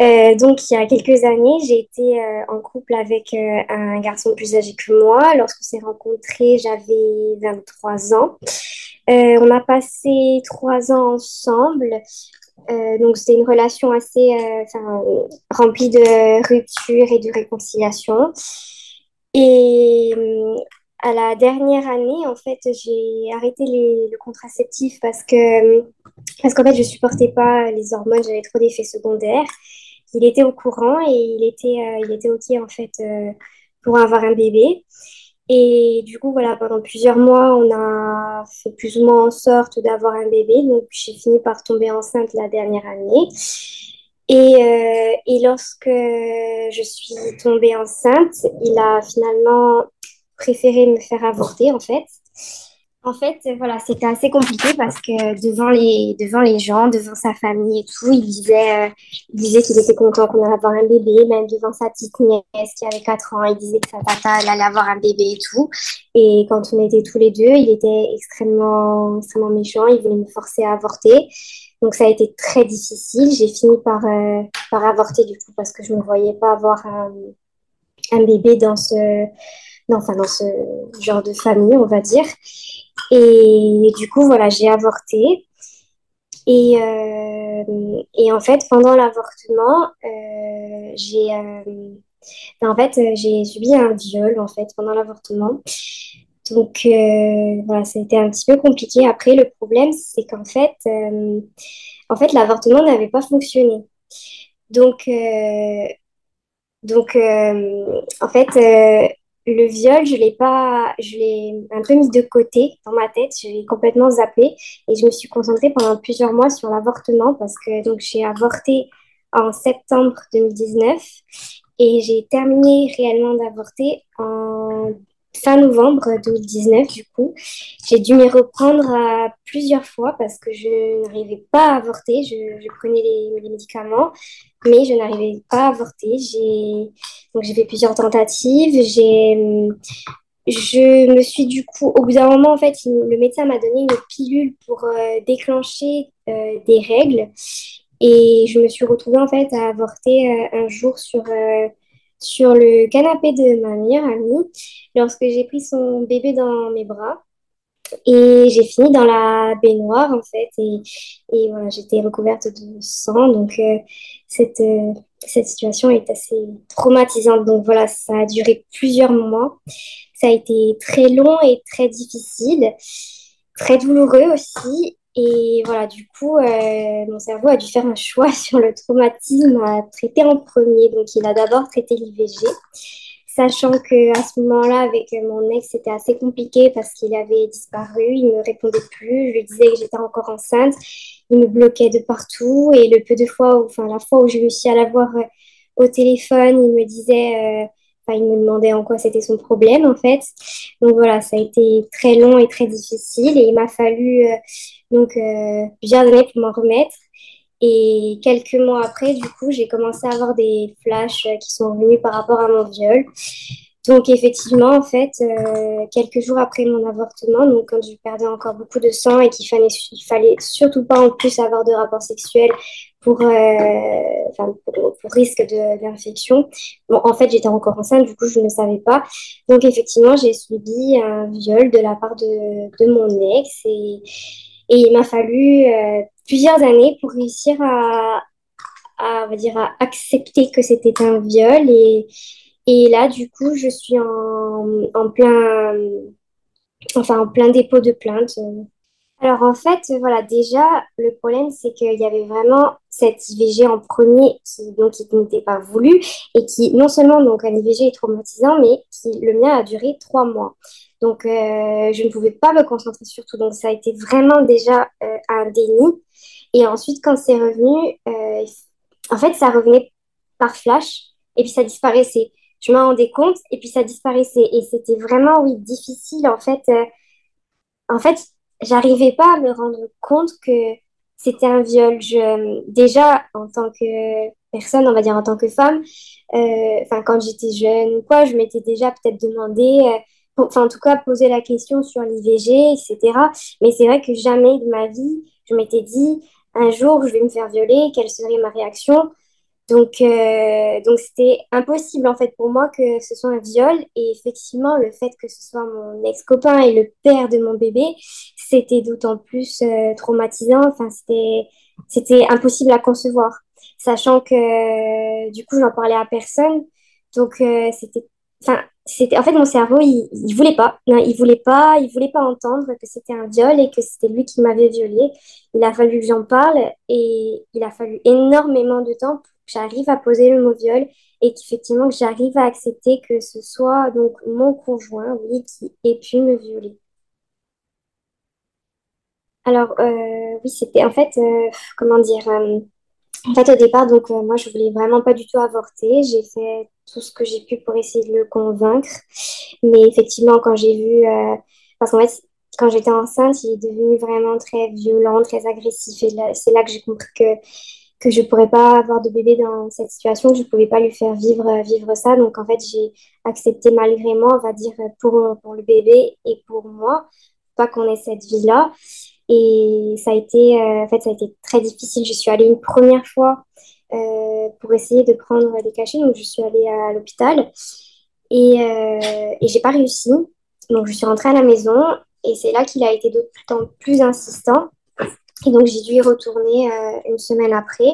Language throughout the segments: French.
Euh, donc, il y a quelques années, j'ai été euh, en couple avec euh, un garçon plus âgé que moi. Lorsqu'on s'est rencontrés, j'avais 23 ans. On a passé trois ans ensemble. Donc, c'était une relation assez remplie de ruptures et de réconciliation. Et à la dernière année, en fait, j'ai arrêté le contraceptif parce que, parce qu'en fait, je supportais pas les hormones, j'avais trop d'effets secondaires. Il était au courant et il était, euh, il était OK, en fait, euh, pour avoir un bébé. Et du coup, voilà, pendant plusieurs mois, on a fait plus ou moins en sorte d'avoir un bébé. Donc, j'ai fini par tomber enceinte la dernière année. Et, euh, et lorsque je suis tombée enceinte, il a finalement préféré me faire avorter, en fait. En fait, voilà, c'était assez compliqué parce que devant les, devant les gens, devant sa famille et tout, il disait, euh, qu'il était content qu'on allait avoir un bébé, même devant sa petite nièce qui avait 4 ans, il disait que sa tata, allait avoir un bébé et tout. Et quand on était tous les deux, il était extrêmement, extrêmement méchant, il voulait me forcer à avorter. Donc ça a été très difficile. J'ai fini par, euh, par avorter du coup parce que je ne voyais pas avoir un, un bébé dans ce, enfin, dans ce genre de famille, on va dire. Et du coup, voilà, j'ai avorté. Et, euh, et en fait, pendant l'avortement, euh, j'ai euh, en fait, j'ai subi un viol en fait pendant l'avortement. Donc voilà, été un petit peu compliqué. Après, le problème, c'est qu'en fait, en fait, l'avortement n'avait pas fonctionné. Donc, donc en fait, le viol, je l'ai pas, je l'ai un peu mis de côté dans ma tête. Je l'ai complètement zappé et je me suis concentrée pendant plusieurs mois sur l'avortement parce que donc j'ai avorté en septembre 2019 et j'ai terminé réellement d'avorter en fin novembre 2019, du coup. J'ai dû m'y reprendre à plusieurs fois parce que je n'arrivais pas à avorter. Je, prenais les, médicaments, mais je n'arrivais pas à avorter. J'ai donc j'ai fait plusieurs tentatives. Je me suis du coup, au bout d'un moment, en fait, le médecin m'a donné une pilule pour euh, déclencher euh, des règles. Et je me suis retrouvée en fait à avorter euh, un jour sur, euh, sur le canapé de ma meilleure amie lorsque j'ai pris son bébé dans mes bras. Et j'ai fini dans la baignoire en fait. Et, et voilà, j'étais recouverte de sang. Donc euh, cette, euh, cette situation est assez traumatisante. Donc voilà, ça a duré plusieurs mois. Ça a été très long et très difficile, très douloureux aussi. Et voilà, du coup, euh, mon cerveau a dû faire un choix sur le traumatisme à traiter en premier. Donc, il a d'abord traité l'IVG, sachant que à ce moment-là, avec mon ex, c'était assez compliqué parce qu'il avait disparu, il ne me répondait plus, je lui disais que j'étais encore enceinte, il me bloquait de partout. Et le peu de fois, enfin, la fois où j'ai réussi à l'avoir euh, au téléphone, il me disait, euh, il me demandait en quoi c'était son problème, en fait. Donc voilà, ça a été très long et très difficile et il m'a fallu euh, donc euh, plusieurs années pour m'en remettre. Et quelques mois après, du coup, j'ai commencé à avoir des flashs euh, qui sont venus par rapport à mon viol. Donc effectivement, en fait, euh, quelques jours après mon avortement, donc quand je perdais encore beaucoup de sang et qu'il fallait, fallait surtout pas en plus avoir de rapports sexuels pour, euh, pour, risque d'infection. En fait, j'étais encore enceinte, du coup, je ne savais pas. Donc effectivement, j'ai subi un viol de la part de, de mon ex et, il m'a fallu euh, plusieurs années pour réussir à, à, dire, à accepter que c'était un viol et et là, du coup, je suis en, en plein, enfin, en plein dépôt de plainte. Alors, en fait, voilà, déjà, le problème, c'est qu'il y avait vraiment cette IVG en premier qui, donc, qui n'était pas voulu et qui, non seulement, donc, un IVG est traumatisant, mais qui, le mien a duré trois mois. Donc, euh, je ne pouvais pas me concentrer sur tout. Donc, ça a été vraiment déjà euh, un déni. Et ensuite, quand c'est revenu, euh, en fait, ça revenait par flash et puis ça disparaissait. Je m'en rendais compte et puis ça disparaissait. Et c'était vraiment, oui, difficile. En fait, en fait, j'arrivais pas à me rendre compte que c'était un viol. Je, déjà, en tant que personne, on va dire en tant que femme, euh, enfin, quand j'étais jeune ou quoi, je m'étais déjà peut-être demandé, euh, enfin, en tout cas, posé la question sur l'IVG, etc. Mais c'est vrai que jamais de ma vie, je m'étais dit, un jour, je vais me faire violer, quelle serait ma réaction? Donc, euh, donc c'était impossible en fait pour moi que ce soit un viol. Et effectivement, le fait que ce soit mon ex-copain et le père de mon bébé, c'était d'autant plus euh, traumatisant. Enfin, c'était, c'était impossible à concevoir, sachant que euh, du coup, je n'en parlais à personne. Donc, c'était, enfin, c'était, en fait, mon cerveau, il, il voulait pas, il voulait pas, il voulait pas entendre que c'était un viol et que c'était lui qui m'avait violée. Il a fallu que j'en parle et il a fallu énormément de temps pour j'arrive à poser le mot viol et qu'effectivement que j'arrive à accepter que ce soit donc mon conjoint, oui, qui ait pu me violer. Alors, euh, oui, c'était en fait, euh, comment dire, euh, en fait, au départ, donc, moi, je voulais vraiment pas du tout avorter. J'ai fait tout ce que j'ai pu pour essayer de le convaincre. Mais effectivement, quand j'ai vu, parce qu'en fait, quand j'étais enceinte, il est devenu vraiment très violent, très agressif. Et c'est là que j'ai compris que, que je pourrais pas avoir de bébé dans cette situation, que je pouvais pas lui faire vivre, euh, vivre ça. Donc, en fait, j'ai accepté malgré moi, on va dire, pour, pour le bébé et pour moi, pas qu'on ait cette vie-là. Et ça a été, euh, en fait, ça a été très difficile. Je suis allée une première fois euh, pour essayer de prendre des cachets. Donc, je suis allée à l'hôpital et, euh, et j'ai pas réussi. Donc, je suis rentrée à la maison et c'est là qu'il a été d'autant plus insistant. Et donc, j'ai dû y retourner euh, une semaine après.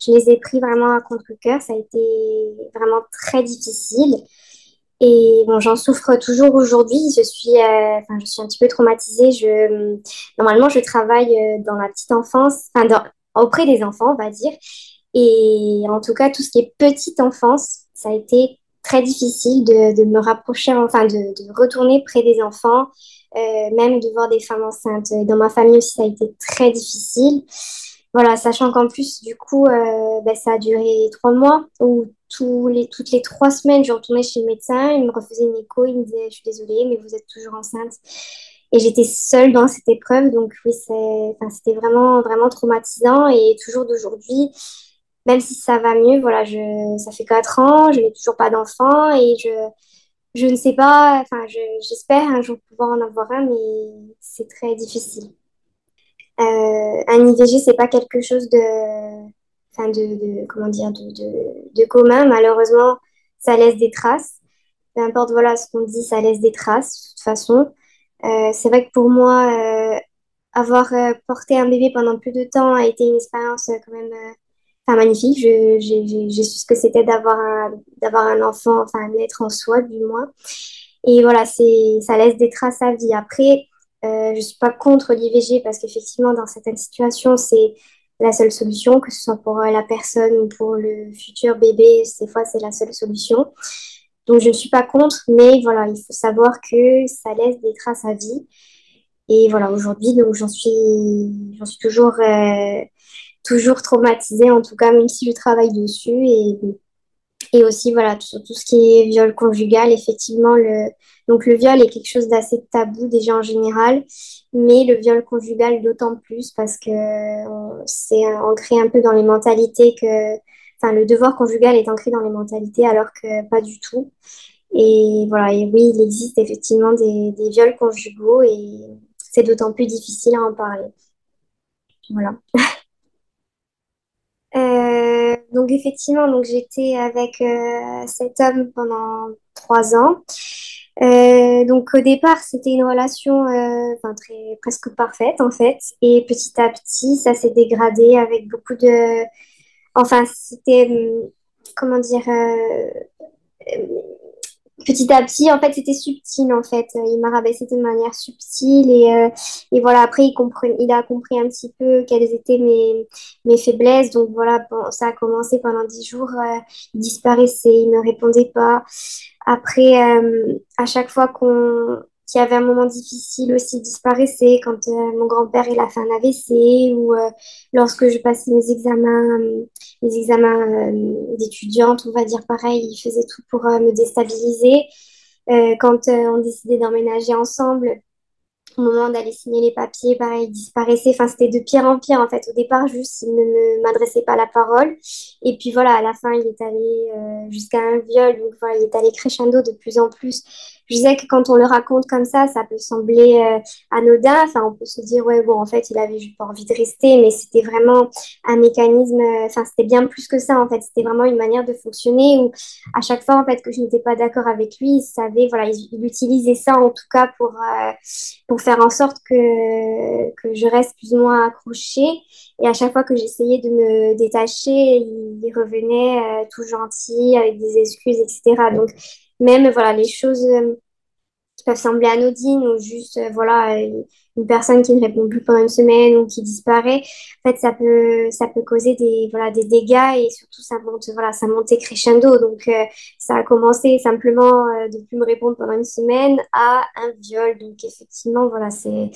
Je les ai pris vraiment à contre-cœur. Ça a été vraiment très difficile. Et bon, j'en souffre toujours aujourd'hui. Je suis, euh, je suis un petit peu traumatisée. Je, normalement, je travaille euh, dans la petite enfance, enfin, auprès des enfants, on va dire. Et en tout cas, tout ce qui est petite enfance, ça a été très difficile de, de me rapprocher, enfin, de, retourner près des enfants, euh, même de voir des femmes enceintes. Dans ma famille aussi, ça a été très difficile. Voilà, sachant qu'en plus, du coup, euh, ben, ça a duré trois mois où tous les, toutes les trois semaines, je retournais chez le médecin, il me refaisait une écho, il me disait, je suis désolée, mais vous êtes toujours enceinte. Et j'étais seule dans cette épreuve, donc oui, c'était vraiment, vraiment traumatisant. Et toujours d'aujourd'hui, même si ça va mieux, voilà, je, ça fait quatre ans, je n'ai toujours pas d'enfant et je, je ne sais pas, enfin, je, j'espère un jour pouvoir en avoir un, mais c'est très difficile. Euh, un IVG, c'est pas quelque chose de, enfin de, de- comment dire, de, de, commun. Malheureusement, ça laisse des traces. Peu importe, voilà, ce qu'on dit, ça laisse des traces, de toute façon. Euh, c'est vrai que pour moi, euh, avoir porté un bébé pendant plus de temps a été une expérience quand même, enfin, magnifique. J'ai, su ce que c'était d'avoir un, un enfant, enfin, un être en soi, du moins. Et voilà, ça laisse des traces à vie. Après, euh, je suis pas contre l'IVG parce qu'effectivement, dans certaines situations, c'est la seule solution, que ce soit pour euh, la personne ou pour le futur bébé, des fois, c'est la seule solution. Donc, je ne suis pas contre, mais voilà, il faut savoir que ça laisse des traces à vie. Et voilà, aujourd'hui, j'en suis, suis toujours, euh, toujours traumatisée, en tout cas, même si je travaille dessus. Et et aussi, voilà, tout, tout ce qui est viol conjugal, effectivement, le, donc le viol est quelque chose d'assez tabou déjà en général, mais le viol conjugal d'autant plus parce que c'est ancré un peu dans les mentalités que, enfin, le devoir conjugal est ancré dans les mentalités alors que pas du tout. Et voilà, et oui, il existe effectivement des, des viols conjugaux et c'est d'autant plus difficile à en parler. Voilà. Euh, donc effectivement, donc j'étais avec euh, cet homme pendant trois ans. Euh, donc au départ, c'était une relation euh, très presque parfaite en fait, et petit à petit, ça s'est dégradé avec beaucoup de, enfin c'était hum, comment dire, euh, petit à petit, en fait, c'était subtil, en fait. Euh, Il m'a rabaissé de manière subtile et, euh, et voilà, après, il comprenait, il a compris un petit peu quelles étaient mes, mes faiblesses. Donc voilà, bon, ça a commencé pendant dix jours. euh, il disparaissait, il ne répondait pas. Après, euh, à chaque fois qu'on qu'il y avait un moment difficile aussi, il disparaissait quand euh, mon grand-père il a fait un AVC ou euh, lorsque je passais mes examens, euh, mes examens d'étudiante, on va dire pareil, il faisait tout pour me déstabiliser. Quand on décidait d'emménager ensemble, au moment d'aller signer les papiers, pareil, il disparaissait. Enfin, c'était de pire en pire, en fait. Au départ, juste, il ne m'adressait pas la parole. Et puis voilà, à la fin, il est allé jusqu'à un viol. Donc voilà, il est allé crescendo de plus en plus je disais que quand on le raconte comme ça, ça peut sembler euh, anodin. Enfin, on peut se dire, ouais, bon, en fait, il avait juste pas envie de rester, mais c'était vraiment un mécanisme, euh, enfin, c'était bien plus que ça, en fait. C'était vraiment une manière de fonctionner où, à chaque fois, en fait, que je n'étais pas d'accord avec lui, il savait, voilà, il, utilisait ça, en tout cas, pour, euh, pour faire en sorte que, que je reste plus ou moins accrochée. Et à chaque fois que j'essayais de me détacher, il, revenait tout gentil, avec des excuses, etc. Donc, même voilà, les choses euh, qui peuvent sembler anodines ou juste euh, voilà, une personne qui ne répond plus pendant une semaine ou qui disparaît, en fait, ça peut, ça peut causer des, voilà, des dégâts et surtout ça monte, voilà, ça monte crescendo. Donc, euh, ça a commencé simplement de ne plus me répondre pendant une semaine à un viol. Donc, effectivement, voilà, c'est,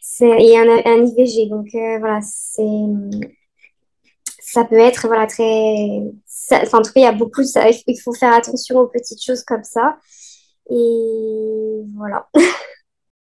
c'est, et un, un IVG. Donc, voilà, c'est ça peut être voilà très enfin, en tout cas il y a beaucoup ça, il faut faire attention aux petites choses comme ça. Et voilà